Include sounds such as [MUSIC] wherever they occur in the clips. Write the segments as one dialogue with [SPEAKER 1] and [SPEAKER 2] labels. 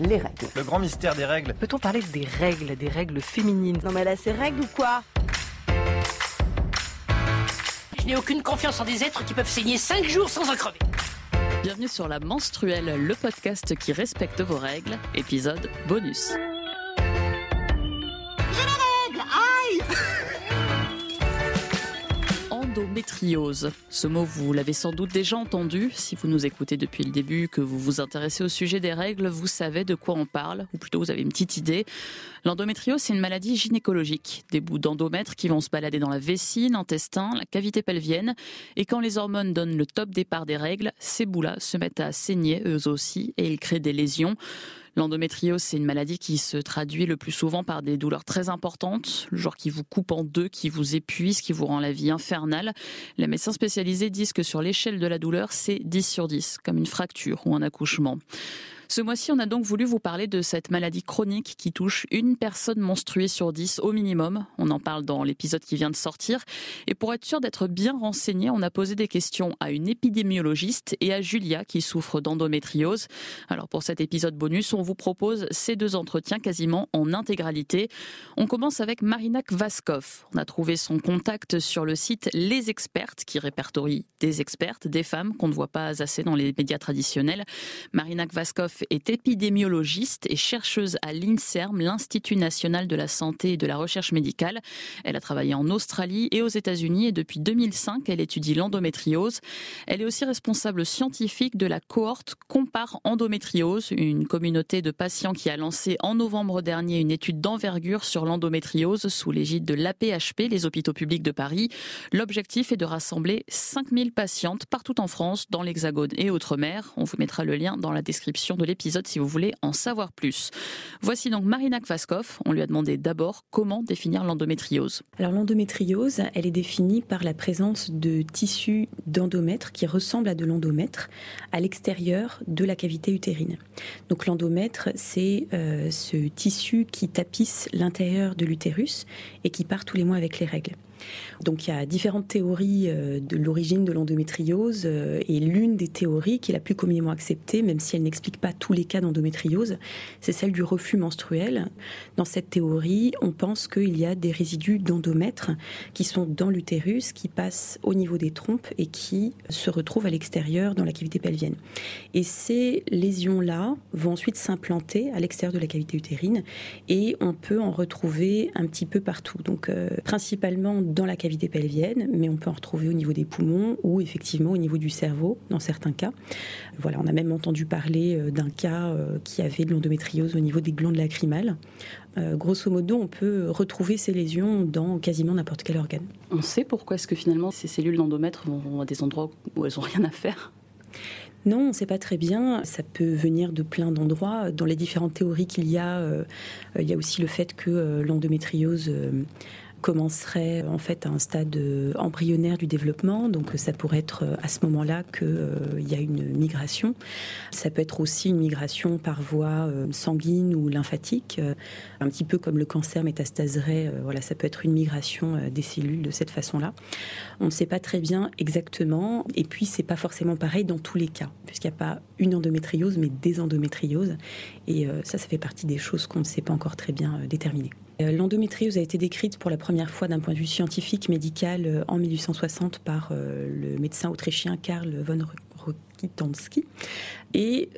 [SPEAKER 1] les règles.
[SPEAKER 2] Le grand mystère des règles.
[SPEAKER 3] Peut-on parler des règles, des règles féminines?
[SPEAKER 1] Non mais là c'est règles ou quoi?
[SPEAKER 4] Je n'ai aucune confiance en des êtres qui peuvent saigner 5 jours sans en crever.
[SPEAKER 5] Bienvenue sur La Menstruelle, le podcast qui respecte vos règles, épisode bonus. Endométriose. Ce mot, vous l'avez sans doute déjà entendu. Si vous nous écoutez depuis le début, que vous vous intéressez au sujet des règles, vous savez de quoi on parle, ou plutôt vous avez une petite idée. L'endométriose, c'est une maladie gynécologique. Des bouts d'endomètre qui vont se balader dans la vessie, l'intestin, la cavité pelvienne. Et quand les hormones donnent le top départ des règles, ces bouts-là se mettent à saigner eux aussi et ils créent des lésions. L'endométriose, c'est une maladie qui se traduit le plus souvent par des douleurs très importantes, le genre qui vous coupe en deux, qui vous épuise, qui vous rend la vie infernale. Les médecins spécialisés disent que sur l'échelle de la douleur, c'est 10 sur 10, comme une fracture ou un accouchement. Ce mois-ci, on a donc voulu vous parler de cette maladie chronique qui touche une personne menstruée sur dix au minimum. On en parle dans l'épisode qui vient de sortir. Et pour être sûr d'être bien renseigné, on a posé des questions à une épidémiologiste et à Julia qui souffre d'endométriose. Alors pour cet épisode bonus, on vous propose ces deux entretiens quasiment en intégralité. On commence avec Marinak Vaskov. On a trouvé son contact sur le site Les Expertes qui répertorie des expertes, des femmes qu'on ne voit pas assez dans les médias traditionnels. Marinak Vaskov est épidémiologiste et chercheuse à l'INSERM, l'Institut national de la santé et de la recherche médicale. Elle a travaillé en Australie et aux États-Unis et depuis 2005, elle étudie l'endométriose. Elle est aussi responsable scientifique de la cohorte Compare Endométriose, une communauté de patients qui a lancé en novembre dernier une étude d'envergure sur l'endométriose sous l'égide de l'APHP, les hôpitaux publics de Paris. L'objectif est de rassembler 5000 patientes partout en France, dans l'Hexagone et Outre-mer. On vous mettra le lien dans la description de l'épisode si vous voulez en savoir plus. Voici donc Marina Kvaskov. On lui a demandé d'abord comment définir l'endométriose.
[SPEAKER 6] Alors l'endométriose, elle est définie par la présence de tissus d'endomètre qui ressemblent à de l'endomètre à l'extérieur de la cavité utérine. Donc l'endomètre, c'est euh, ce tissu qui tapisse l'intérieur de l'utérus et qui part tous les mois avec les règles. Donc il y a différentes théories euh, de l'origine de l'endométriose euh, et l'une des théories qui est la plus communément acceptée, même si elle n'explique pas tous les cas d'endométriose, c'est celle du reflux menstruel. Dans cette théorie, on pense qu'il y a des résidus d'endomètre qui sont dans l'utérus, qui passent au niveau des trompes et qui se retrouvent à l'extérieur dans la cavité pelvienne. Et ces lésions-là vont ensuite s'implanter à l'extérieur de la cavité utérine et on peut en retrouver un petit peu partout. Donc euh, principalement dans la cavité pelvienne, mais on peut en retrouver au niveau des poumons ou effectivement au niveau du cerveau dans certains cas. Voilà, on a même entendu parler euh, d'un cas euh, qui avait de l'endométriose au niveau des glandes lacrymales. Euh, grosso modo, on peut retrouver ces lésions dans quasiment n'importe quel organe.
[SPEAKER 5] On sait pourquoi est-ce que finalement ces cellules d'endomètre vont à des endroits où elles n'ont rien à faire?
[SPEAKER 6] Non, on ne sait pas très bien. Ça peut venir de plein d'endroits. Dans les différentes théories qu'il y a, il y a aussi le fait que l'endométriose commencerait en fait à un stade euh, embryonnaire du développement. Donc ça pourrait être euh, à ce moment-là qu'il euh, y a une migration. Ça peut être aussi une migration par voie sanguine ou lymphatique, un petit peu comme le cancer métastaserait. Voilà, ça peut être une migration des cellules de cette façon-là. On ne sait pas très bien exactement. Et puis c'est pas forcément pareil dans tous les cas, puisqu'il n'y a pas une endométriose, mais des endométrioses. Et ça, ça fait partie des choses qu'on ne sait pas encore très bien déterminer. Euh, l'endométriose a été décrite pour la première fois d'un point de vue scientifique médical euh, en 1860 par euh, le médecin autrichien Karl von Rokitansky. Et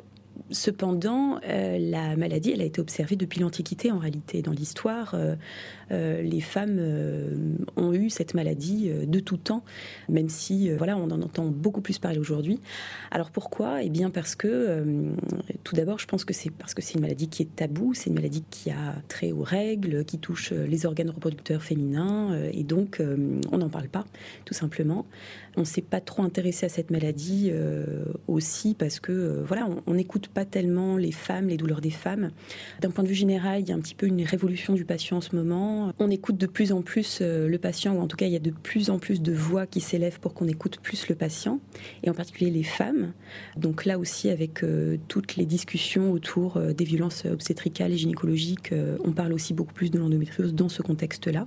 [SPEAKER 6] Cependant, la maladie, elle a été observée depuis l'Antiquité en réalité. Dans l'histoire, les femmes ont eu cette maladie de tout temps, même si voilà, on en entend beaucoup plus parler aujourd'hui. Alors pourquoi? Eh bien parce que, tout d'abord, je pense que c'est parce que c'est une maladie qui est taboue, c'est une maladie qui a trait aux règles, qui touche les organes reproducteurs féminins, et donc on n'en parle pas, tout simplement. On ne s'est pas trop intéressé à cette maladie aussi parce que, voilà, on n'écoute pas tellement les femmes, les douleurs des femmes. D'un point de vue général, il y a un petit peu une révolution du patient en ce moment. On écoute de plus en plus euh, le patient, ou en tout cas, il y a de plus en plus de voix qui s'élèvent pour qu'on écoute plus le patient, et en particulier les femmes. Donc là aussi, avec euh, toutes les discussions autour euh, des violences obstétricales et gynécologiques, on parle aussi beaucoup plus de l'endométriose dans ce contexte-là,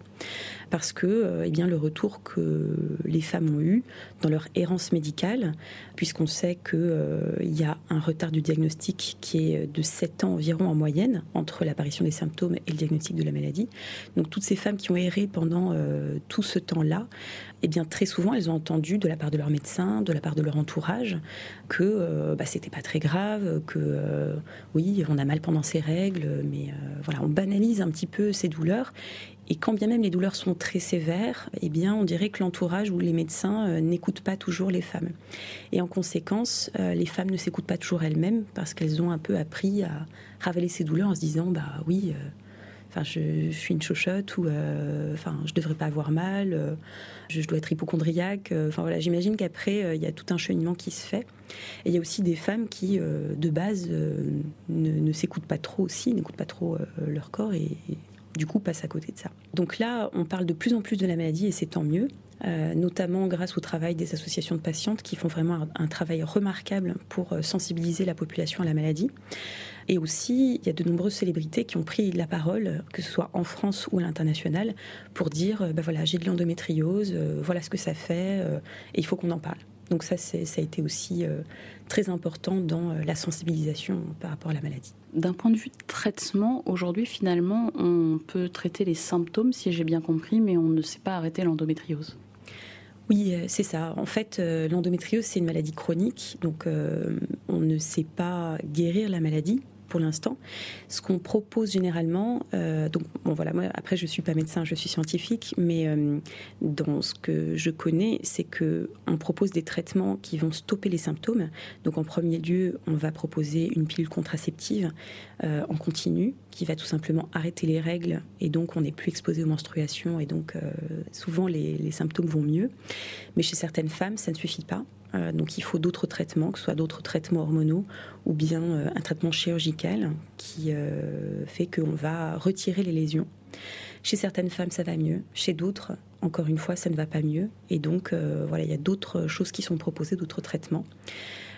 [SPEAKER 6] parce que eh bien, le retour que les femmes ont eu dans leur errance médicale, puisqu'on sait qu'il y a un retard du diagnostic diagnostic qui est de 7 ans environ en moyenne entre l'apparition des symptômes et le diagnostic de la maladie. Donc toutes ces femmes qui ont erré pendant tout ce temps-là, eh bien très souvent elles ont entendu de la part de leur médecin, de la part de leur entourage, que bah, c'était pas très grave, que oui on a mal pendant ses règles, mais voilà on banalise un petit peu ces douleurs et quand bien même les douleurs sont très sévères, eh bien, on dirait que l'entourage ou les médecins euh, n'écoutent pas toujours les femmes. Et en conséquence, euh, les femmes ne s'écoutent pas toujours elles-mêmes parce qu'elles ont un peu appris à ravaler ces douleurs en se disant, bah oui, euh, enfin, je, suis une chochotte ou, enfin, je devrais pas avoir mal, je, dois être hypochondriaque. Enfin voilà, j'imagine qu'après, il y a tout un cheminement qui se fait. Et il y a aussi des femmes qui, de base, ne, s'écoutent pas trop aussi, n'écoutent pas trop leur corps et du coup passe à côté de ça. Donc là, on parle de plus en plus de la maladie et c'est tant mieux. Euh, notamment grâce au travail des associations de patientes qui font vraiment un, travail remarquable pour euh, sensibiliser la population à la maladie. Et aussi, il y a de nombreuses célébrités qui ont pris la parole, que ce soit en France ou à l'international, pour dire ben voilà, j'ai de l'endométriose, voilà ce que ça fait, et il faut qu'on en parle. Donc ça, ça a été aussi très important dans la sensibilisation par rapport à la maladie.
[SPEAKER 5] D'un point de vue de traitement, aujourd'hui, finalement, on peut traiter les symptômes, si j'ai bien compris, mais on ne sait pas arrêter l'endométriose.
[SPEAKER 6] Oui, euh, c'est ça. En fait, euh, l'endométriose, c'est une maladie chronique, donc euh, on ne sait pas guérir la maladie pour l'instant. Ce qu'on propose généralement, euh, donc bon voilà, moi après je suis pas médecin, je suis scientifique, mais euh, dans ce que je connais, c'est que on propose des traitements qui vont stopper les symptômes. Donc en premier lieu, on va proposer une pilule contraceptive euh, en continu qui va tout simplement arrêter les règles et donc on n'est plus exposé aux menstruations et donc souvent les, les symptômes vont mieux. Mais chez certaines femmes, ça ne suffit pas. Euh, donc il faut d'autres traitements, que ce soit d'autres traitements hormonaux ou bien euh, un traitement chirurgical qui euh, fait qu'on va retirer les lésions. Chez certaines femmes, ça va mieux. Chez d'autres, encore une fois, ça ne va pas mieux. Et donc, voilà, il y a d'autres choses qui sont proposées, d'autres traitements.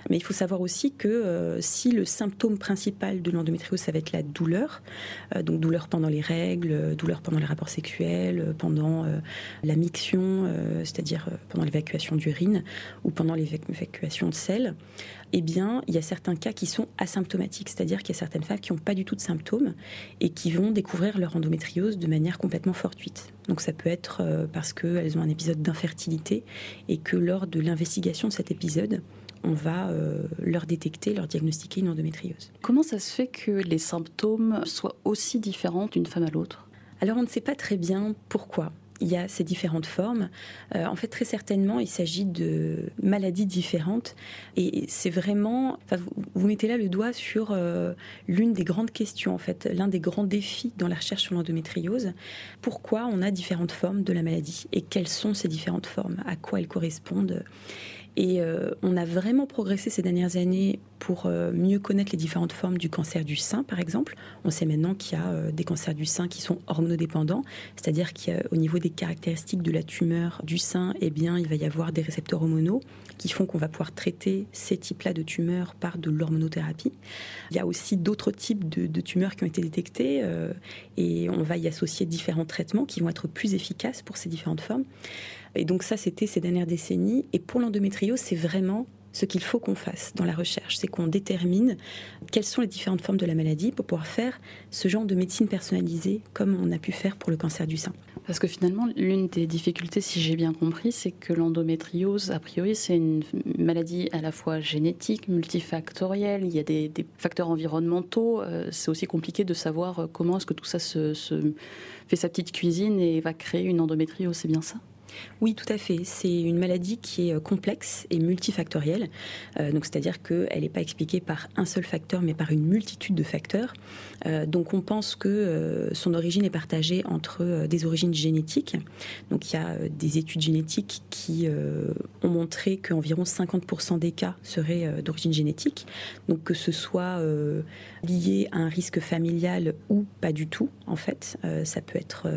[SPEAKER 6] Mais il faut savoir aussi que euh, si le symptôme principal de l'endométriose, ça va être la douleur, euh, donc douleur pendant les règles, euh, douleur pendant les rapports sexuels, pendant la miction, c'est-à-dire pendant l'évacuation d'urine ou pendant l'évacuation de sel, eh bien, il y a certains cas qui sont asymptomatiques, c'est-à-dire qu'il y a certaines femmes qui n'ont pas du tout de symptômes et qui vont découvrir leur endométriose de manière complètement fortuite. Donc ça peut être parce qu'elles ont un épisode d'infertilité et que lors de l'investigation de cet épisode, on va euh, leur détecter, leur diagnostiquer une endométriose.
[SPEAKER 5] Comment ça se fait que les symptômes soient aussi différents d'une femme à l'autre?
[SPEAKER 6] Alors on ne sait pas très bien pourquoi il y a ces différentes formes. Euh, en fait, très certainement, il s'agit de maladies différentes. Et c'est vraiment, vous, mettez là le doigt sur euh, l'une des grandes questions, en fait, l'un des grands défis dans la recherche sur l'endométriose. Pourquoi on a différentes formes de la maladie et quelles sont ces différentes formes? À quoi elles correspondent? Et euh, on a vraiment progressé ces dernières années pour euh, mieux connaître les différentes formes du cancer du sein, par exemple. On sait maintenant qu'il y a euh, des cancers du sein qui sont hormonodépendants, c'est-à-dire qu'au niveau des caractéristiques de la tumeur du sein, eh bien, il va y avoir des récepteurs hormonaux qui font qu'on va pouvoir traiter ces types-là de tumeurs par de l'hormonothérapie. Il y a aussi d'autres types de, de, tumeurs qui ont été détectés et on va y associer différents traitements qui vont être plus efficaces pour ces différentes formes. Et donc ça, c'était ces dernières décennies. Et pour l'endométriose, c'est vraiment ce qu'il faut qu'on fasse dans la recherche, c'est qu'on détermine quelles sont les différentes formes de la maladie pour pouvoir faire ce genre de médecine personnalisée comme on a pu faire pour le cancer du sein.
[SPEAKER 5] Parce que finalement, l'une des difficultés, si j'ai bien compris, c'est que l'endométriose, a priori, c'est une maladie à la fois génétique, multifactorielle, il y a des, facteurs environnementaux, euh, c'est aussi compliqué de savoir euh, comment est-ce que tout ça se, se fait sa petite cuisine et va créer une endométriose, c'est bien ça?
[SPEAKER 6] Oui, tout à fait. C'est une maladie qui est euh, complexe et multifactorielle. Euh, donc, c'est-à-dire qu'elle n'est pas expliquée par un seul facteur, mais par une multitude de facteurs. Euh, donc, on pense que son origine est partagée entre des origines génétiques. Donc, il y a des études génétiques qui ont montré qu'environ 50% des cas seraient d'origine génétique. Donc, que ce soit lié à un risque familial ou pas du tout, en fait. ça peut être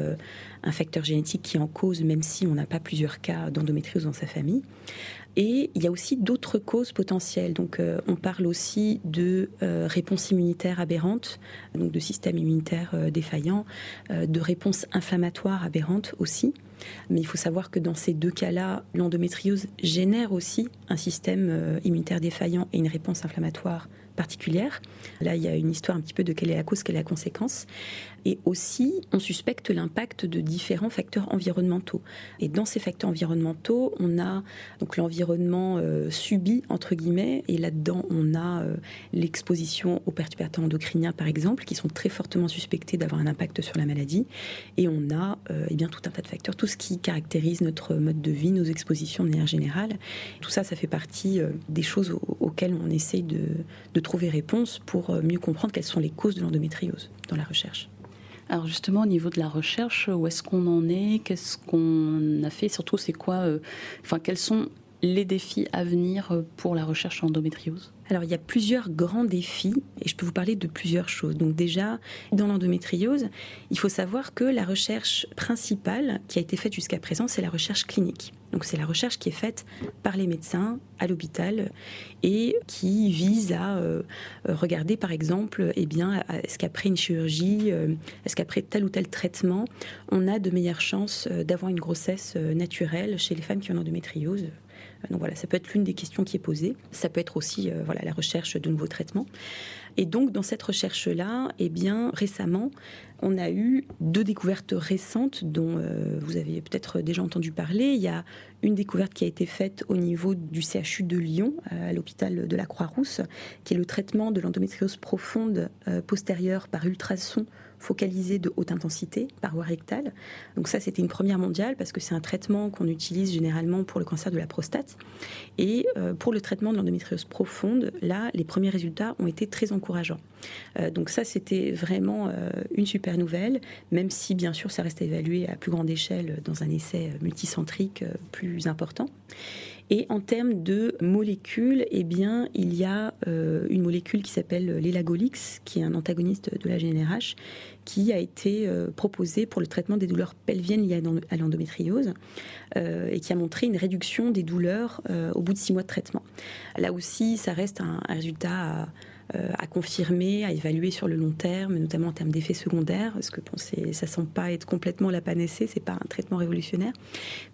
[SPEAKER 6] un facteur génétique qui en cause, même si on n'a pas plusieurs cas d'endométriose dans sa famille. Et il y a aussi d'autres causes potentielles. Donc, euh, on parle aussi de euh, réponse immunitaire aberrante, donc de système immunitaire euh, défaillant, de réponse inflammatoire aberrante aussi. Mais il faut savoir que dans ces deux cas-là, l'endométriose génère aussi un système immunitaire défaillant et une réponse inflammatoire particulière. Là, il y a une histoire un petit peu de quelle est la cause, quelle est la conséquence. Et aussi, on suspecte l'impact de différents facteurs environnementaux. Et dans ces facteurs environnementaux, on a donc l'environnement euh, subi entre guillemets, et là-dedans, on a euh, l'exposition aux perturbateurs endocriniens, par exemple, qui sont très fortement suspectés d'avoir un impact sur la maladie. Et on a euh, eh bien tout un tas de facteurs, tout ce qui caractérise notre mode de vie, nos expositions de manière générale. Tout ça, ça fait partie des choses auxquelles on essaye de trouver réponse pour mieux comprendre quelles sont les causes de l'endométriose dans la recherche.
[SPEAKER 5] Alors justement, au niveau de la recherche, où est-ce qu'on en est? Qu'est-ce qu'on a fait? Surtout, c'est quoi euh, Enfin, quels sont les défis à venir euh, pour la recherche en endométriose
[SPEAKER 6] alors il y a plusieurs grands défis et je peux vous parler de plusieurs choses. Donc déjà, dans l'endométriose, il faut savoir que la recherche principale qui a été faite jusqu'à présent, c'est la recherche clinique. Donc c'est la recherche qui est faite par les médecins à l'hôpital et qui vise à euh, regarder par exemple, eh bien, est-ce qu'après une chirurgie, euh, est-ce qu'après tel ou tel traitement, on a de meilleures chances d'avoir une grossesse naturelle chez les femmes qui ont l'endométriose donc voilà, ça peut être l'une des questions qui est posée. Ça peut être aussi euh, voilà, la recherche de nouveaux traitements. Et donc dans cette recherche-là, eh bien récemment, on a eu deux découvertes récentes dont euh, vous avez peut-être déjà entendu parler. Il y a une découverte qui a été faite au niveau du CHU de Lyon, euh, à l'hôpital de la Croix-Rousse, qui est le traitement de l'endométriose profonde postérieure par ultrason focalisé de haute intensité par voie rectale. Donc ça, c'était une première mondiale parce que c'est un traitement qu'on utilise généralement pour le cancer de la prostate. Et euh, pour le traitement de l'endométriose profonde, là, les premiers résultats ont été très encourageants. Euh, donc ça, c'était vraiment euh, une super nouvelle, même si bien sûr, ça reste à évaluer à plus grande échelle dans un essai multicentrique plus important. Et en termes de molécules, eh bien, il y a euh, une molécule qui s'appelle l'élagolix, qui est un antagoniste de la GNRH, qui a été euh, proposée pour le traitement des douleurs pelviennes liées à l'endométriose euh, et qui a montré une réduction des douleurs au bout de six mois de traitement. Là aussi, ça reste un, résultat à confirmer, à évaluer sur le long terme, notamment en termes d'effets secondaires, parce que bon, ça semble pas être complètement la panacée, c'est pas un traitement révolutionnaire,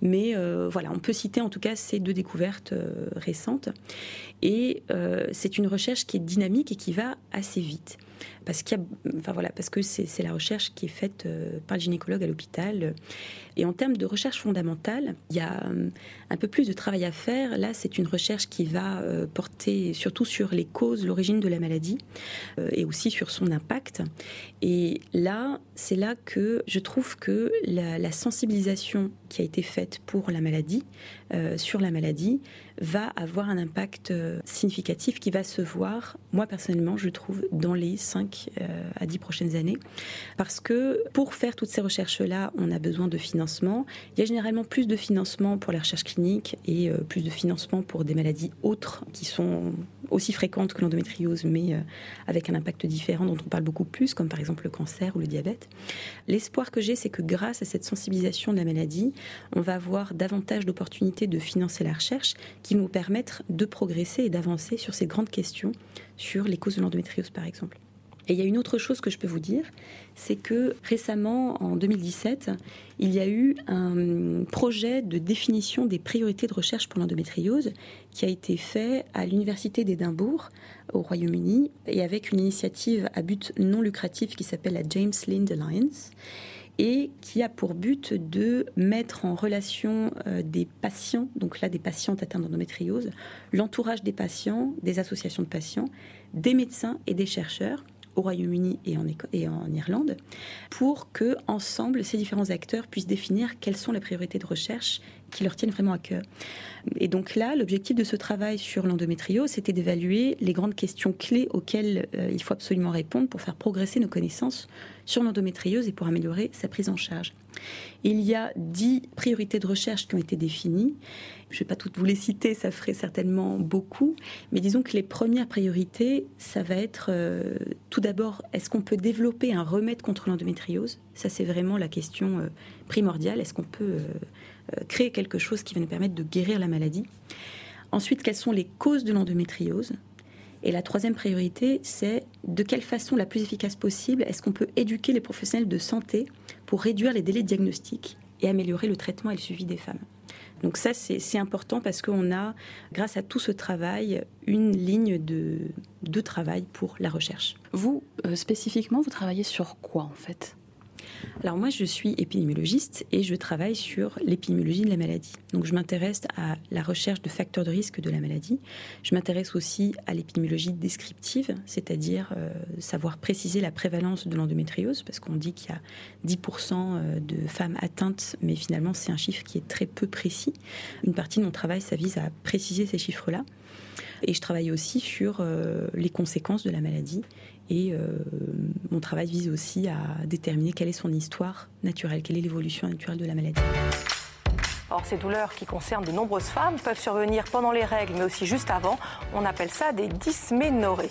[SPEAKER 6] mais euh, voilà, on peut citer en tout cas ces deux découvertes euh, récentes, et c'est une recherche qui est dynamique et qui va assez vite parce qu'il enfin voilà, parce que c'est la recherche qui est faite par le gynécologue à l'hôpital. Et en termes de recherche fondamentale, il y a un peu plus de travail à faire. Là, c'est une recherche qui va porter surtout sur les causes, l'origine de la maladie euh, et aussi sur son impact. Et là, c'est là que je trouve que la, sensibilisation qui a été faite pour la maladie, euh, sur la maladie, va avoir un impact euh, significatif qui va se voir, moi personnellement, je trouve, dans les 5 à 10 prochaines années. Parce que pour faire toutes ces recherches-là, on a besoin de financement. Il y a généralement plus de financement pour la recherche clinique et plus de financement pour des maladies autres qui sont aussi fréquentes que l'endométriose, mais euh, avec un impact différent dont on parle beaucoup plus, comme par exemple le cancer ou le diabète. L'espoir que j'ai, c'est que grâce à cette sensibilisation de la maladie, on va avoir davantage d'opportunités de financer la recherche qui vont nous permettre de progresser et d'avancer sur ces grandes questions sur les causes de l'endométriose, par exemple. Et il y a une autre chose que je peux vous dire, c'est que récemment, en 2017, il y a eu un projet de définition des priorités de recherche pour l'endométriose qui a été fait à l'Université d'Édimbourg au Royaume-Uni et avec une initiative à but non lucratif qui s'appelle la James Lind Alliance et qui a pour but de mettre en relation euh, des patients, donc là des patientes atteintes d'endométriose, l'entourage des patients, des associations de patients, des médecins et des chercheurs au Royaume-Uni et en, et en Irlande, pour que ensemble ces différents acteurs puissent définir quelles sont les priorités de recherche qui leur tiennent vraiment à cœur. Et donc là, l'objectif de ce travail sur l'endométriose, c'était d'évaluer les grandes questions clés auxquelles euh, il faut absolument répondre pour faire progresser nos connaissances sur l'endométriose et pour améliorer sa prise en charge. Il y a dix priorités de recherche qui ont été définies. Je ne vais pas toutes vous les citer, ça ferait certainement beaucoup, mais disons que les premières priorités, ça va être euh, tout d'abord, est-ce qu'on peut développer un remède contre l'endométriose? Ça, c'est vraiment la question euh, primordiale. Est-ce qu'on peut créer quelque chose qui va nous permettre de guérir la maladie. Ensuite, quelles sont les causes de l'endométriose? Et la troisième priorité, c'est de quelle façon la plus efficace possible est-ce qu'on peut éduquer les professionnels de santé pour réduire les délais de diagnostic et améliorer le traitement et le suivi des femmes? Donc ça, c'est important parce qu'on a, grâce à tout ce travail, une ligne de, de travail pour la recherche.
[SPEAKER 5] Vous, euh, spécifiquement, vous travaillez sur quoi en fait?
[SPEAKER 6] Alors moi, je suis épidémiologiste et je travaille sur l'épidémiologie de la maladie. Donc je m'intéresse à la recherche de facteurs de risque de la maladie. Je m'intéresse aussi à l'épidémiologie descriptive, c'est-à-dire euh, savoir préciser la prévalence de l'endométriose, parce qu'on dit qu'il y a 10% euh, de femmes atteintes, mais finalement c'est un chiffre qui est très peu précis. Une partie de mon travail, ça vise à préciser ces chiffres-là. Et je travaille aussi sur euh, les conséquences de la maladie et euh, mon travail vise aussi à déterminer quelle est son histoire naturelle, quelle est l'évolution naturelle de la maladie.
[SPEAKER 1] Or, ces douleurs qui concernent de nombreuses femmes peuvent survenir pendant les règles, mais aussi juste avant. On appelle ça des dysménorrhées.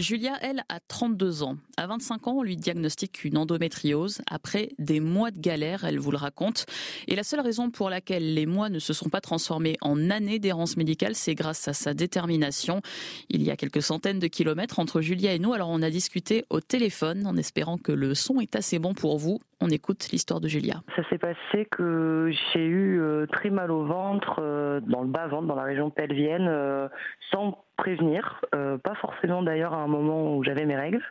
[SPEAKER 5] Julia, elle, a 32 ans. À 25 ans, on lui diagnostique une endométriose après des mois de galère, elle vous le raconte. Et la seule raison pour laquelle les mois ne se sont pas transformés en années d'errance médicale, c'est grâce à sa détermination. Il y a quelques centaines de kilomètres entre Julia et nous, alors on a discuté au téléphone en espérant que le son est assez bon pour vous. On écoute l'histoire de Julia.
[SPEAKER 2] Ça s'est passé que j'ai eu euh, très mal au ventre, euh, dans le bas-ventre, dans la région pelvienne, euh, sans prévenir, pas forcément d'ailleurs à un moment où j'avais mes règles,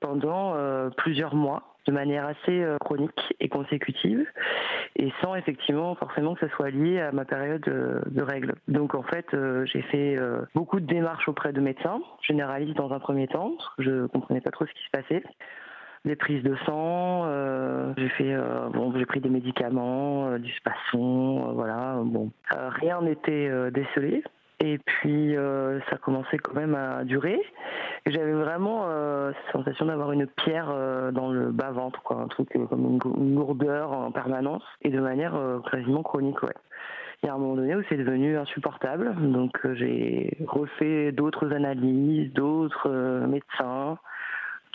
[SPEAKER 2] pendant plusieurs mois de manière assez chronique et consécutive et sans effectivement forcément que ce soit lié à ma période de règles. Donc en fait, j'ai fait beaucoup de démarches auprès de médecins, généralistes dans un premier temps, parce que je comprenais pas trop ce qui se passait des prises de sang. Euh, j'ai fait, euh, bon, j'ai pris des médicaments, euh, du spasson, voilà. Bon, rien n'était décelé. Et puis ça commençait quand même à durer. J'avais vraiment cette sensation d'avoir une pierre dans le bas ventre, quoi, un truc comme une, lourdeur en permanence et de manière quasiment chronique, ouais. Il y a un moment donné où c'est devenu insupportable, donc j'ai refait d'autres analyses, d'autres médecins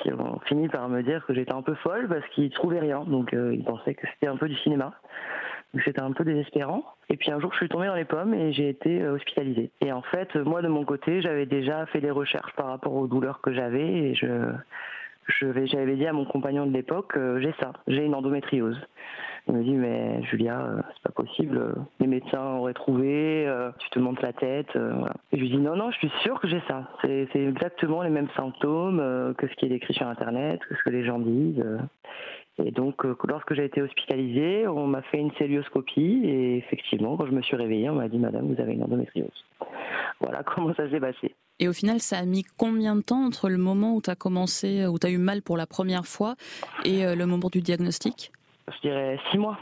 [SPEAKER 2] qui ont fini par me dire que j'étais un peu folle parce qu'ils trouvaient rien. Donc euh, ils pensaient que c'était un peu du cinéma. Donc c'était un peu désespérant. Et puis un jour, je suis tombée dans les pommes et j'ai été euh, hospitalisée. Et en fait, moi de mon côté, j'avais déjà fait des recherches par rapport aux douleurs que j'avais et je j'avais dit à mon compagnon de l'époque, euh, j'ai ça, j'ai une endométriose. Il me dit mais Julia, euh, c'est pas possible. Les médecins auraient trouvé. Euh, tu te montes la tête. Euh, Et je lui dis non non, je suis sûre que j'ai ça. C'est exactement les mêmes symptômes que ce qui est décrit sur internet, que ce que les gens disent. Et donc, lorsque j'ai été hospitalisée, on m'a fait une célioscopie et effectivement, quand je me suis réveillée, on m'a dit Madame, vous avez une endométriose. Voilà [LAUGHS] comment ça s'est passé.
[SPEAKER 5] Et au final, ça a mis combien de temps entre le moment où tu as commencé, où tu as eu mal pour la première fois et le moment du diagnostic?
[SPEAKER 2] Je dirais six mois.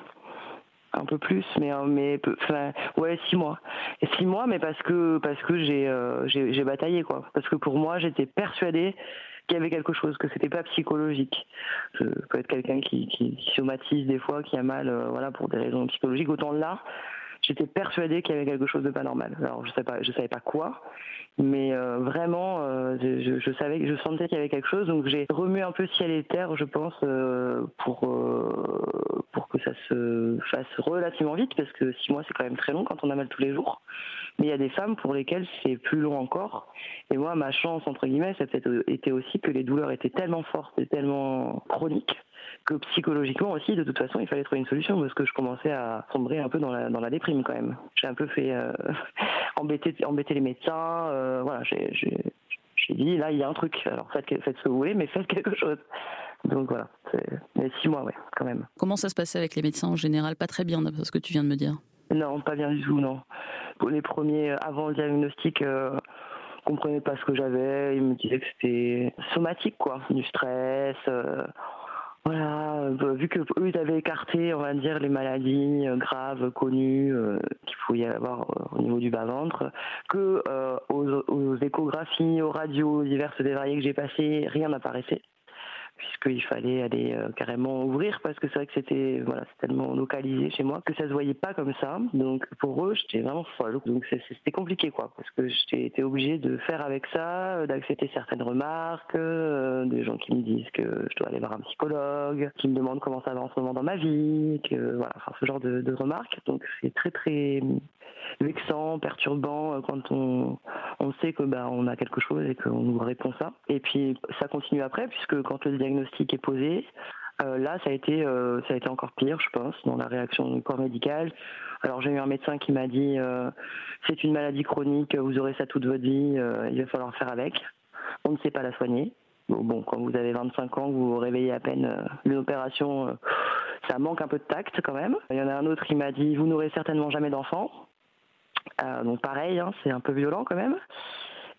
[SPEAKER 2] Un peu plus mais euh, mais enfin ouais six mois. Six mois mais parce que parce que euh, j'ai j'ai bataillé quoi. Parce que pour moi j'étais persuadée qu'il y avait quelque chose que c'était pas psychologique. Je peux être quelqu'un qui, qui, somatise des fois qui a mal euh, voilà pour des raisons psychologiques. Autant là j'étais persuadée qu'il y avait quelque chose de pas normal alors je sais pas je savais pas quoi mais euh, vraiment, euh, je, je, sentais qu'il y avait quelque chose, donc j'ai remué un peu ciel et terre, je pense, euh, pour pour que ça se fasse relativement vite, parce que six mois c'est quand même très long quand on a mal tous les jours. Mais il y a des femmes pour lesquelles c'est plus long encore. Et moi, ma chance entre guillemets, ça été aussi que les douleurs étaient tellement fortes et tellement chroniques que psychologiquement aussi, de toute façon, il fallait trouver une solution parce que je commençais à sombrer un peu dans la, dans la déprime quand même. J'ai un peu fait euh, [LAUGHS] embêter, embêter les médecins. Euh, voilà, j'ai dit là, il y a un truc. Alors faites, faites ce que vous voulez, mais faites quelque chose. Donc voilà, mais six mois, ouais, quand même.
[SPEAKER 5] Comment ça se passait avec les médecins en général? Pas très bien, parce ce que tu viens de me dire.
[SPEAKER 2] Non, pas bien du tout, non. Pour les premiers, avant le diagnostic, euh, comprenaient pas ce que j'avais. Ils me disaient que c'était somatique, quoi, du stress. Euh, voilà, euh, vu que eux ils avaient écarté, on va dire, les maladies euh, graves connues euh, qu'il pouvait y avoir au niveau du bas-ventre, que aux, échographies, aux radios diverses et variées que j'ai passées, rien n'apparaissait puisqu'il fallait aller euh, carrément ouvrir parce que c'est vrai que c'était voilà, tellement localisé chez moi que ça se voyait pas comme ça. Donc pour eux, j'étais vraiment folle. Donc c'était compliqué quoi, parce que j'étais obligée de faire avec ça, euh, d'accepter certaines remarques, euh, des gens qui me disent que je dois aller voir un psychologue, qui me demandent comment ça va en ce moment dans ma vie, que voilà, enfin, ce genre de, de remarques. Donc c'est très très vexant, perturbant euh, quand on, on sait que bah, on a quelque chose et qu'on nous répond ça. Et puis ça continue après, puisque quand le diagnostic est posé, là, ça a été, ça a été encore pire, je pense, dans la réaction du corps médical. Alors j'ai eu un médecin qui m'a dit c'est une maladie chronique, vous aurez ça toute votre vie, il va falloir faire avec. On ne sait pas la soigner. Bon, quand vous avez 25 ans, vous réveillez à peine une opération, ça manque un peu de tact quand même. Il y en a un autre qui m'a dit vous n'aurez certainement jamais d'enfant. Donc pareil, hein, c'est un peu violent quand même.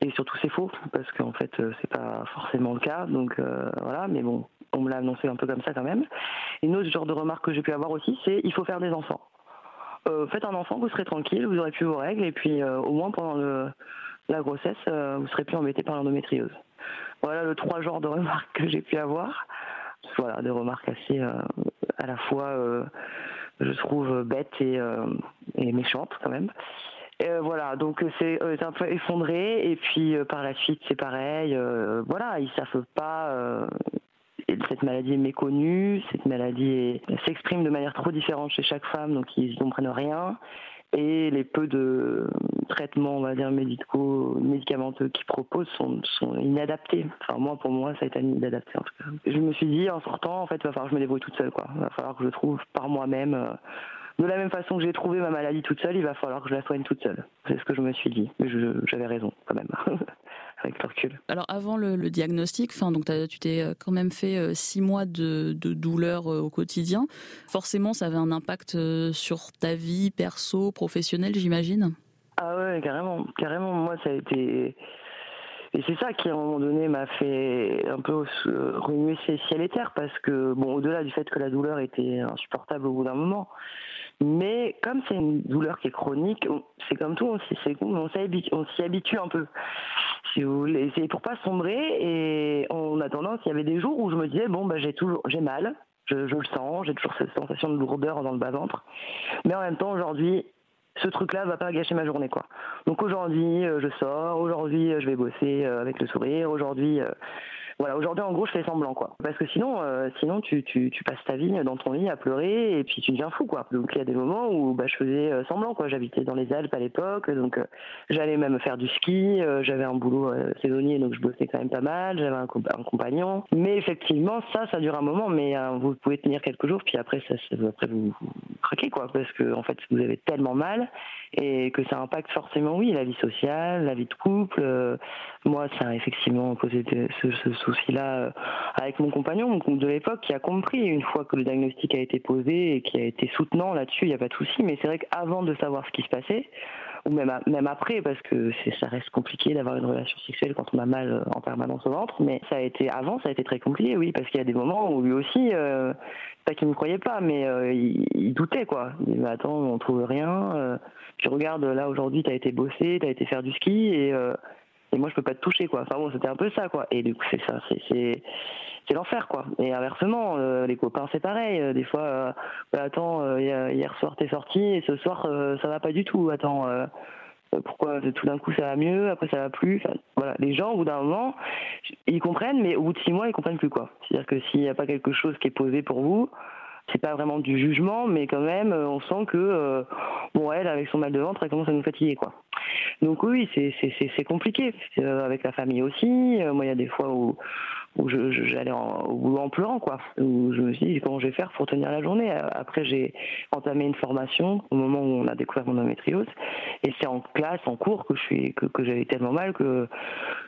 [SPEAKER 2] Et surtout c'est faux parce qu'en fait c'est pas forcément le cas. Donc voilà, mais bon, on me l'a annoncé un peu comme ça quand même. Une autre genre de remarque que j'ai pu avoir aussi, c'est il faut faire des enfants. Euh, faites un enfant, vous serez tranquille, vous aurez plus vos règles, et puis euh, au moins pendant la grossesse, euh, vous serez plus embêté par l'endométriose. Voilà le trois genres de remarques que j'ai pu avoir. Voilà, des remarques assez à la fois, je trouve, bêtes et, et méchantes quand même. Et voilà, donc c'est un peu effondré et puis par la suite c'est pareil. voilà, ils savent pas cette maladie est méconnue, cette maladie s'exprime de manière trop différente chez chaque femme, donc ils ne comprennent rien. Et les peu de traitements, on va dire, médicaux, médicamenteux qu'ils proposent sont, sont, inadaptés. Enfin, moi, pour moi, ça a été inadapté, en tout cas. Je me suis dit, en sortant, en fait, il va falloir que je me débrouille toute seule, quoi. Il va falloir que je trouve par moi-même. De la même façon que j'ai trouvé ma maladie toute seule, il va falloir que je la soigne toute seule. C'est ce que je me suis dit. J'avais raison, quand même. [LAUGHS]
[SPEAKER 5] Alors avant le, diagnostic, enfin donc tu t'es euh, quand même fait euh, six mois de, douleur euh, au quotidien. Forcément, ça avait un impact sur ta vie perso, professionnelle, j'imagine?
[SPEAKER 2] Ah ouais, carrément, carrément. Moi, ça a été et c'est ça qui, à un moment donné, m'a fait un peu remuer ses ciel et terre, parce que, bon, au-delà du fait que la douleur était insupportable au bout d'un moment, mais comme c'est une douleur qui est chronique, c'est comme tout, on s'y habitue un peu si vous voulez. C'est pour pas sombrer. Et en attendant, il y avait des jours où je me disais bon, bah, j'ai toujours, j'ai mal, je, le sens, j'ai toujours cette sensation de lourdeur dans le bas ventre. Mais en même temps, aujourd'hui, ce truc-là va pas gâcher ma journée, quoi. Donc aujourd'hui, euh, je sors, aujourd'hui, euh, je vais bosser euh, avec le sourire, aujourd'hui, voilà, aujourd'hui en gros je fais semblant quoi. Parce que sinon, euh, sinon tu, tu, tu, passes ta vie dans ton lit à pleurer et puis tu deviens fou quoi. Donc il y a des moments où bah, je faisais euh, semblant quoi. J'habitais dans les Alpes à l'époque, donc euh, j'allais même faire du ski. j'avais un boulot saisonnier donc je bossais quand même pas mal. J'avais un, compagnon. Mais effectivement ça, ça dure un moment, mais vous pouvez tenir quelques jours puis après ça, après vous, vous, craquez quoi parce que en fait vous avez tellement mal et que ça impacte forcément oui la vie sociale, la vie de couple. Moi ça a effectivement posé ce, ce, souci-là euh, avec mon compagnon de l'époque qui a compris une fois que le diagnostic a été posé et qui a été soutenant là-dessus, il n'y a pas de souci. Mais c'est vrai qu'avant de savoir ce qui se passait, ou même, même après, parce que ça reste compliqué d'avoir une relation sexuelle quand on a mal euh, en permanence au ventre, mais ça a été avant, ça a été très compliqué, oui, parce qu'il y a des moments où lui aussi, euh, pas qu'il ne croyait pas, mais il, doutait, quoi. Il dit, attends, on trouve rien. tu regardes, là, aujourd'hui, tu as été bossé, tu as été faire du ski, et et moi je peux pas te toucher quoi. Enfin bon, c'était un peu ça quoi. Et du coup c'est ça, c'est c'est l'enfer quoi. Et inversement, euh, les copains c'est pareil. Euh, des fois, euh, bah, attends, hier soir t'es sorti et ce soir ça va pas du tout. Attends, pourquoi tout d'un coup ça va mieux, après ça va plus? Enfin, voilà, les gens au bout d'un moment ils comprennent, mais au bout de six mois ils comprennent plus quoi. C'est-à-dire que s'il n'y a pas quelque chose qui est posé pour vous, c'est pas vraiment du jugement, mais quand même, on sent que bon, elle avec son mal de ventre, elle commence à nous fatiguer quoi. Donc oui, c'est compliqué. Euh, avec la famille aussi. Euh, moi, il y a des fois où, où j'allais au boulot en pleurant, quoi. Où je me suis dit, comment je vais faire pour tenir la journée? Après, j'ai entamé une formation au moment où on a découvert mon endométriose. Et c'est en classe, en cours, que je que, j'avais tellement mal que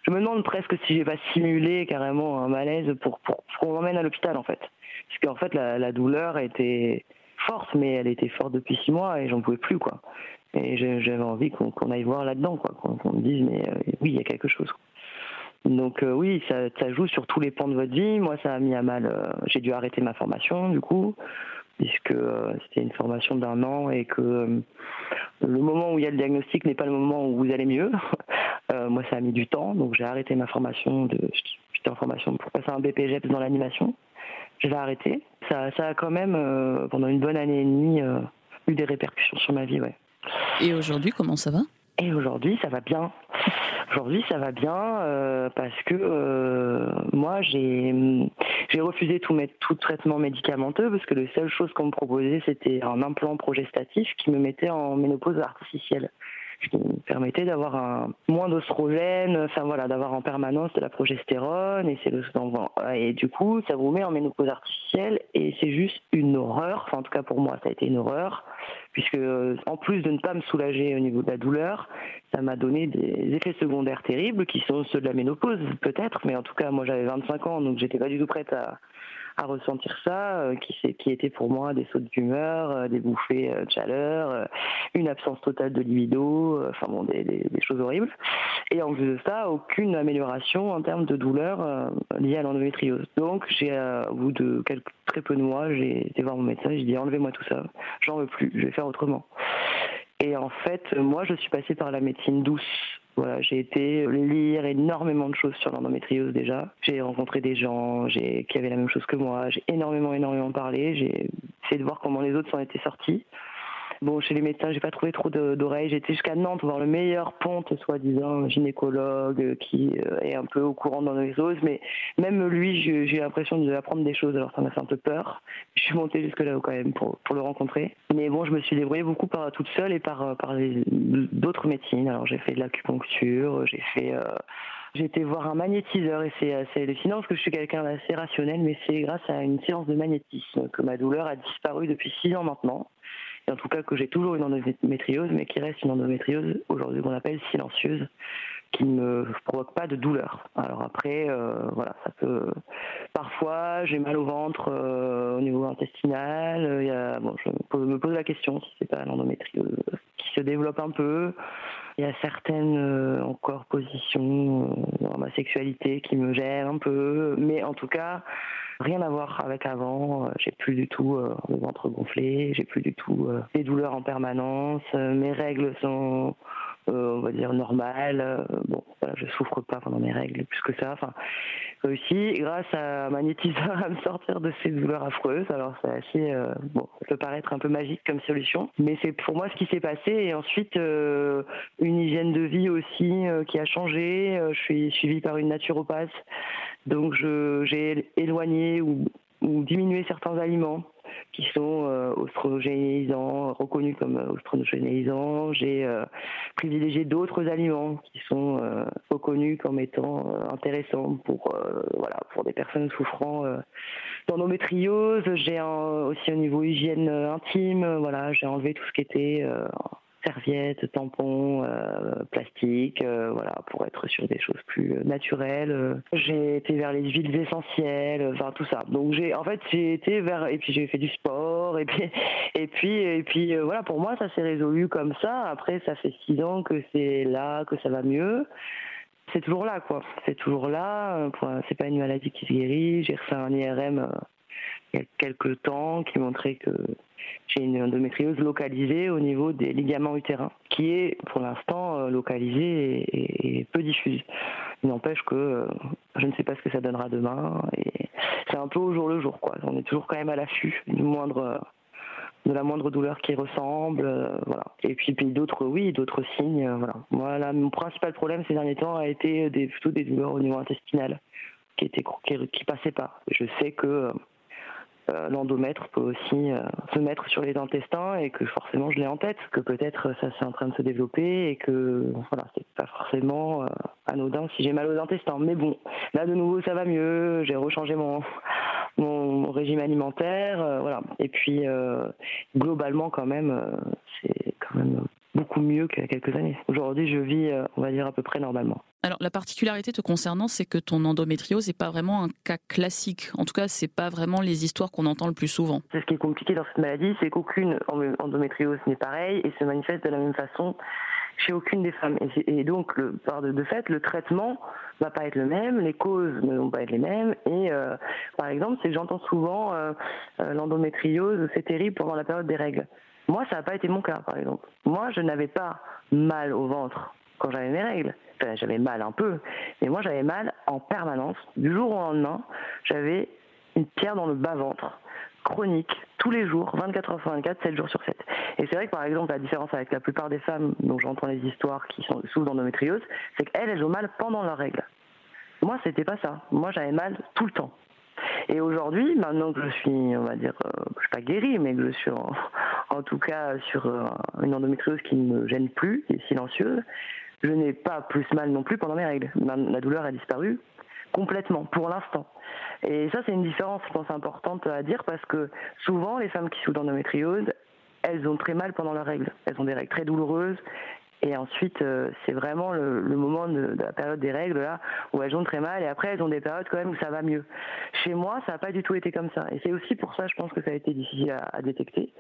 [SPEAKER 2] je me demande presque si j'ai pas simulé carrément un malaise pour, qu'on m'emmène à l'hôpital, en fait. Parce qu'en fait, la, douleur était forte, mais elle était forte depuis six mois et j'en pouvais plus, quoi. Et j'avais envie qu'on aille voir là-dedans, quoi, qu'on me dise, mais euh, oui, il y a quelque chose. Donc euh, oui, ça, ça, joue sur tous les pans de votre vie. Moi, ça a mis à mal. Euh, j'ai dû arrêter ma formation, du coup, puisque c'était une formation d'un an et que le moment où il y a le diagnostic n'est pas le moment où vous allez mieux. [LAUGHS] moi, ça a mis du temps, donc j'ai arrêté ma formation. De, j'étais en formation pour passer un BPGEPS dans l'animation. Je l'ai arrêté. Ça, ça a quand même, pendant une bonne année et demie, eu des répercussions sur ma vie, ouais.
[SPEAKER 5] Et aujourd'hui, comment ça va?
[SPEAKER 2] Et aujourd'hui, ça va bien. Aujourd'hui, ça va bien euh, parce que euh, moi, j'ai j'ai refusé tout, tout traitement médicamenteux parce que la seule chose qu'on me proposait, c'était un implant progestatif qui me mettait en ménopause artificielle. Qui me permettait d'avoir un moins d'ostrogène, enfin voilà, d'avoir en permanence de la progestérone et c'est le et du coup ça vous met en ménopause artificielle et c'est juste une horreur. Enfin en tout cas pour moi ça a été une horreur puisque en plus de ne pas me soulager au niveau de la douleur, ça m'a donné des effets secondaires terribles qui sont ceux de la ménopause peut-être, mais en tout cas moi j'avais 25 ans donc j'étais pas du tout prête à à ressentir ça, euh, qui, était pour moi des sautes d'humeur, euh, des bouffées euh, de chaleur, une absence totale de libido, enfin bon, des, des, choses horribles. Et en plus de ça, aucune amélioration en termes de douleur liée à l'endométriose. Donc, j'ai, au bout de quelques, très peu de mois, j'ai été voir mon médecin, j'ai dit enlevez-moi tout ça, j'en veux plus, je vais faire autrement. Et en fait, moi, je suis passée par la médecine douce voilà, j'ai été lire énormément de choses sur l'endométriose déjà. J'ai rencontré des gens qui avaient la même chose que moi. J'ai énormément, énormément parlé. J'ai essayé de voir comment les autres s'en étaient sortis. Bon, chez les médecins, j'ai pas trouvé trop d'oreilles. J'étais jusqu'à Nantes voir le meilleur ponte, soi-disant, gynécologue, qui euh, est un peu au courant dans les os. Mais même lui, j'ai l'impression de apprendre des choses. Alors ça m'a fait un peu peur. Je suis montée jusque là quand même pour, le rencontrer. Mais bon, je me suis débrouillée beaucoup par toute seule et par euh, d'autres médecines. Alors j'ai fait de l'acupuncture, j'ai fait euh, j'ai été voir un magnétiseur et c'est assez hallucinant parce que je suis quelqu'un d'assez rationnel, mais c'est grâce à une séance de magnétisme que ma douleur a disparu depuis six ans maintenant en tout cas que j'ai toujours une endométriose, mais qui reste une endométriose aujourd'hui qu'on appelle silencieuse, qui ne me provoque pas de douleur. Alors après, euh, voilà, ça peut. Parfois, j'ai mal au ventre euh, au niveau intestinal. Il y a, bon, je me pose, la question si c'est pas l'endométriose qui se développe un peu. Il y a certaines euh, encore positions dans ma sexualité qui me gênent un peu, mais en tout cas, rien à voir avec avant. Euh, j'ai plus du tout euh, le ventre gonflé, j'ai plus du tout euh, des douleurs en permanence. mes règles sont on va dire normales. bon, je souffre pas pendant mes règles plus que ça. Enfin, aussi grâce à magnétiseur [LAUGHS] à me sortir de ces douleurs affreuses. Alors c'est assez bon, ça peut paraître un peu magique comme solution, mais c'est pour moi ce qui s'est passé. Et ensuite une hygiène de vie aussi qui a changé. je suis suivie par une naturopathe donc j'ai éloigné ou, diminué certains aliments qui sont euh, reconnus comme oestrogénisants. J'ai euh, privilégié d'autres aliments qui sont euh, reconnus comme étant intéressants pour voilà pour des personnes souffrant d'endométriose. J'ai aussi au niveau hygiène intime, voilà, j'ai enlevé tout ce qui était serviettes, tampons, euh, plastique, euh, voilà, pour être sur des choses plus euh, naturelles. J'ai été vers les huiles essentielles, enfin tout ça. Donc j'ai, en fait, j'ai été vers et puis j'ai fait du sport et puis [LAUGHS] et puis et puis voilà, pour moi ça s'est résolu comme ça. Après, ça fait six ans que c'est là, que ça va mieux c'est toujours là, quoi. C'est toujours là. C'est pas une maladie qui se guérit. J'ai refait un IRM il y a quelques temps qui montrait que j'ai une endométriose localisée au niveau des ligaments utérins, qui est pour l'instant euh, localisée et, peu diffuse. Il n'empêche que euh, je ne sais pas ce que ça donnera demain c'est un peu au jour le jour. On est toujours quand même à l'affût moindre de la moindre douleur qui ressemble, euh. Et puis, d'autres, oui, d'autres signes, mon principal problème ces derniers temps a été des, plutôt des douleurs au niveau intestinal, qui étaient passaient pas. Je sais que euh, l'endomètre peut aussi euh, se mettre sur les intestins et que forcément je l'ai en tête, que peut-être ça c'est en train de se développer et que voilà, c'est pas forcément euh, anodin si j'ai mal aux intestins. Mais bon, là de nouveau ça va mieux, j'ai rechangé mon, mon, régime alimentaire, voilà. Et puis globalement quand même, c'est quand même beaucoup mieux qu'il y a quelques années. Aujourd'hui je vis, on va dire à peu près normalement.
[SPEAKER 5] Alors la particularité te concernant, c'est que ton endométriose n'est pas vraiment un cas classique. En tout cas, c'est pas vraiment les histoires qu'on entend le plus souvent.
[SPEAKER 2] Ce qui est compliqué dans cette maladie, c'est qu'aucune endométriose n'est pareille et se manifeste de la même façon chez aucune des femmes. Et, donc, le, par de, fait, le traitement va pas être le même, les causes ne vont pas être les mêmes. Et euh, par exemple, c'est que j'entends souvent euh, euh, l'endométriose, c'est terrible pendant la période des règles. Moi, ça n'a pas été mon cas, par exemple. Moi, je n'avais pas mal au ventre quand j'avais mes règles. j'avais mal un peu, mais moi j'avais mal en permanence. Du jour au lendemain, j'avais une pierre dans le bas-ventre, chronique, tous les jours, 24 heures sur 24, 7 jours sur 7. Et c'est vrai que par exemple, la différence avec la plupart des femmes dont j'entends les histoires qui sont sous d'endométriose, c'est qu'elles, elles ont mal pendant leurs règles. Moi, c'était pas ça. Moi, j'avais mal tout le temps. Et aujourd'hui, maintenant que je suis, on va dire, euh, je suis pas guérie, mais que je suis en, tout cas sur une endométriose qui ne me gêne plus, qui est silencieuse. Je n'ai pas plus mal non plus pendant mes règles. La douleur a disparu complètement, pour l'instant. Et ça, c'est une différence, je pense, importante à dire parce que souvent, les femmes qui souffrent d'endométriose, elles ont très mal pendant leurs règles. Elles ont des règles très douloureuses. Et ensuite, euh, c'est vraiment le, moment de, la période des règles là où elles ont très mal. Et après, elles ont des périodes quand même où ça va mieux. Chez moi, ça n'a pas du tout été comme ça. Et c'est aussi pour ça, je pense que ça a été difficile à, à détecter.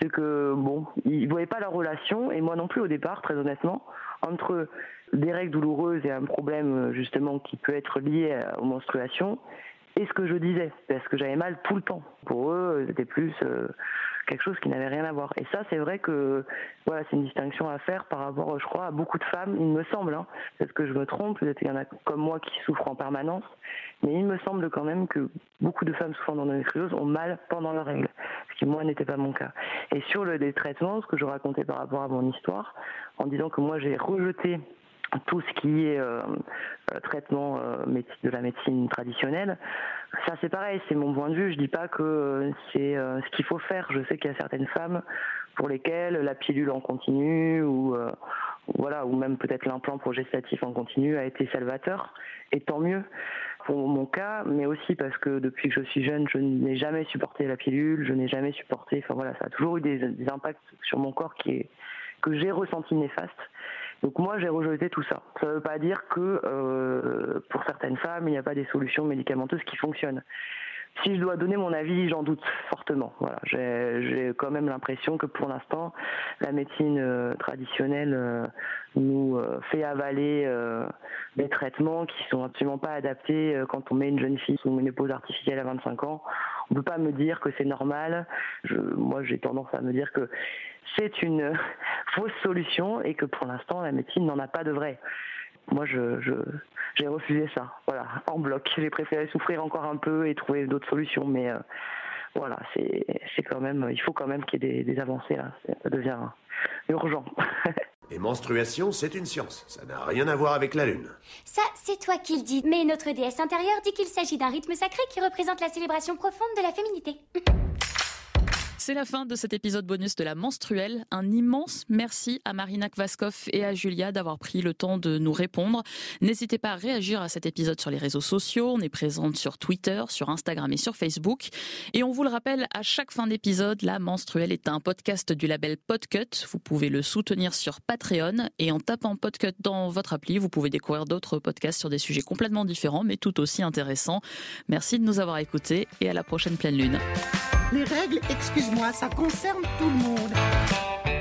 [SPEAKER 2] C'est que bon, ils voyaient pas leur relation et moi non plus au départ, très honnêtement, entre des règles douloureuses et un problème justement qui peut être lié aux menstruations et ce que je disais, parce que j'avais mal tout le temps. Pour eux, c'était plus euh, quelque chose qui n'avait rien à voir. Et ça, c'est vrai que voilà, c'est une distinction à faire par rapport, je crois, à beaucoup de femmes, il me semble. Hein, Peut-être que je me trompe, peut-être qu'il y en a comme moi qui souffrent en permanence, mais il me semble quand même que beaucoup de femmes souffrant d'endométriose ont mal pendant leurs règles, ce qui moi n'était pas mon cas. Et sur le traitements, ce que je racontais par rapport à mon histoire, en disant que moi j'ai rejeté tout ce qui est euh, euh, traitement euh, de la médecine traditionnelle, ça c'est pareil, c'est mon point de vue. Je dis pas que c'est ce qu'il faut faire. Je sais qu'il y a certaines femmes pour lesquelles la pilule en continu ou voilà ou même peut-être l'implant progestatif en continu a été salvateur. Et tant mieux pour mon cas, mais aussi parce que depuis que je suis jeune, je n'ai jamais supporté la pilule, je n'ai jamais supporté. Enfin voilà, ça a toujours eu des, des impacts sur mon corps qui est, que j'ai ressenti néfastes. Donc moi, j'ai rejeté tout ça. Ça ne veut pas dire que euh, pour certaines femmes, il n'y a pas des solutions médicamenteuses qui fonctionnent. Si je dois donner mon avis, j'en doute fortement. Voilà, j'ai quand même l'impression que pour l'instant, la médecine euh, traditionnelle euh, nous euh, fait avaler des traitements qui sont absolument pas adaptés quand on met une jeune fille sous épouse artificielle à 25 ans. On peut pas me dire que c'est normal. Moi, j'ai tendance à me dire que c'est une [LAUGHS] fausse solution et que pour l'instant, la médecine n'en a pas de vrai moi, j'ai refusé ça. Voilà, en bloc. J'ai préféré souffrir encore un peu et trouver d'autres solutions. Mais euh, voilà, c'est, quand même, il faut quand même qu'il y ait des, avancées là. Ça devient urgent. [LAUGHS]
[SPEAKER 7] Et menstruation, c'est une science. Ça n'a rien à voir avec la lune.
[SPEAKER 8] Ça, c'est toi qui le dis. Mais notre déesse intérieure dit qu'il s'agit d'un rythme sacré qui représente la célébration profonde de la féminité. [LAUGHS]
[SPEAKER 5] C'est la fin de cet épisode bonus de la menstruelle. Un immense merci à Marina Kvaskov et à Julia d'avoir pris le temps de nous répondre. N'hésitez pas à réagir à cet épisode sur les réseaux sociaux. On est présente sur Twitter, sur Instagram et sur Facebook. Et on vous le rappelle, à chaque fin d'épisode, la menstruelle est un podcast du label Podcut. Vous pouvez le soutenir sur Patreon et en tapant Podcut dans votre appli, vous pouvez découvrir d'autres podcasts sur des sujets complètement différents mais tout aussi intéressants. Merci de nous avoir écoutés et à la prochaine pleine lune.
[SPEAKER 9] Les règles, excuse-moi, ça concerne tout le monde.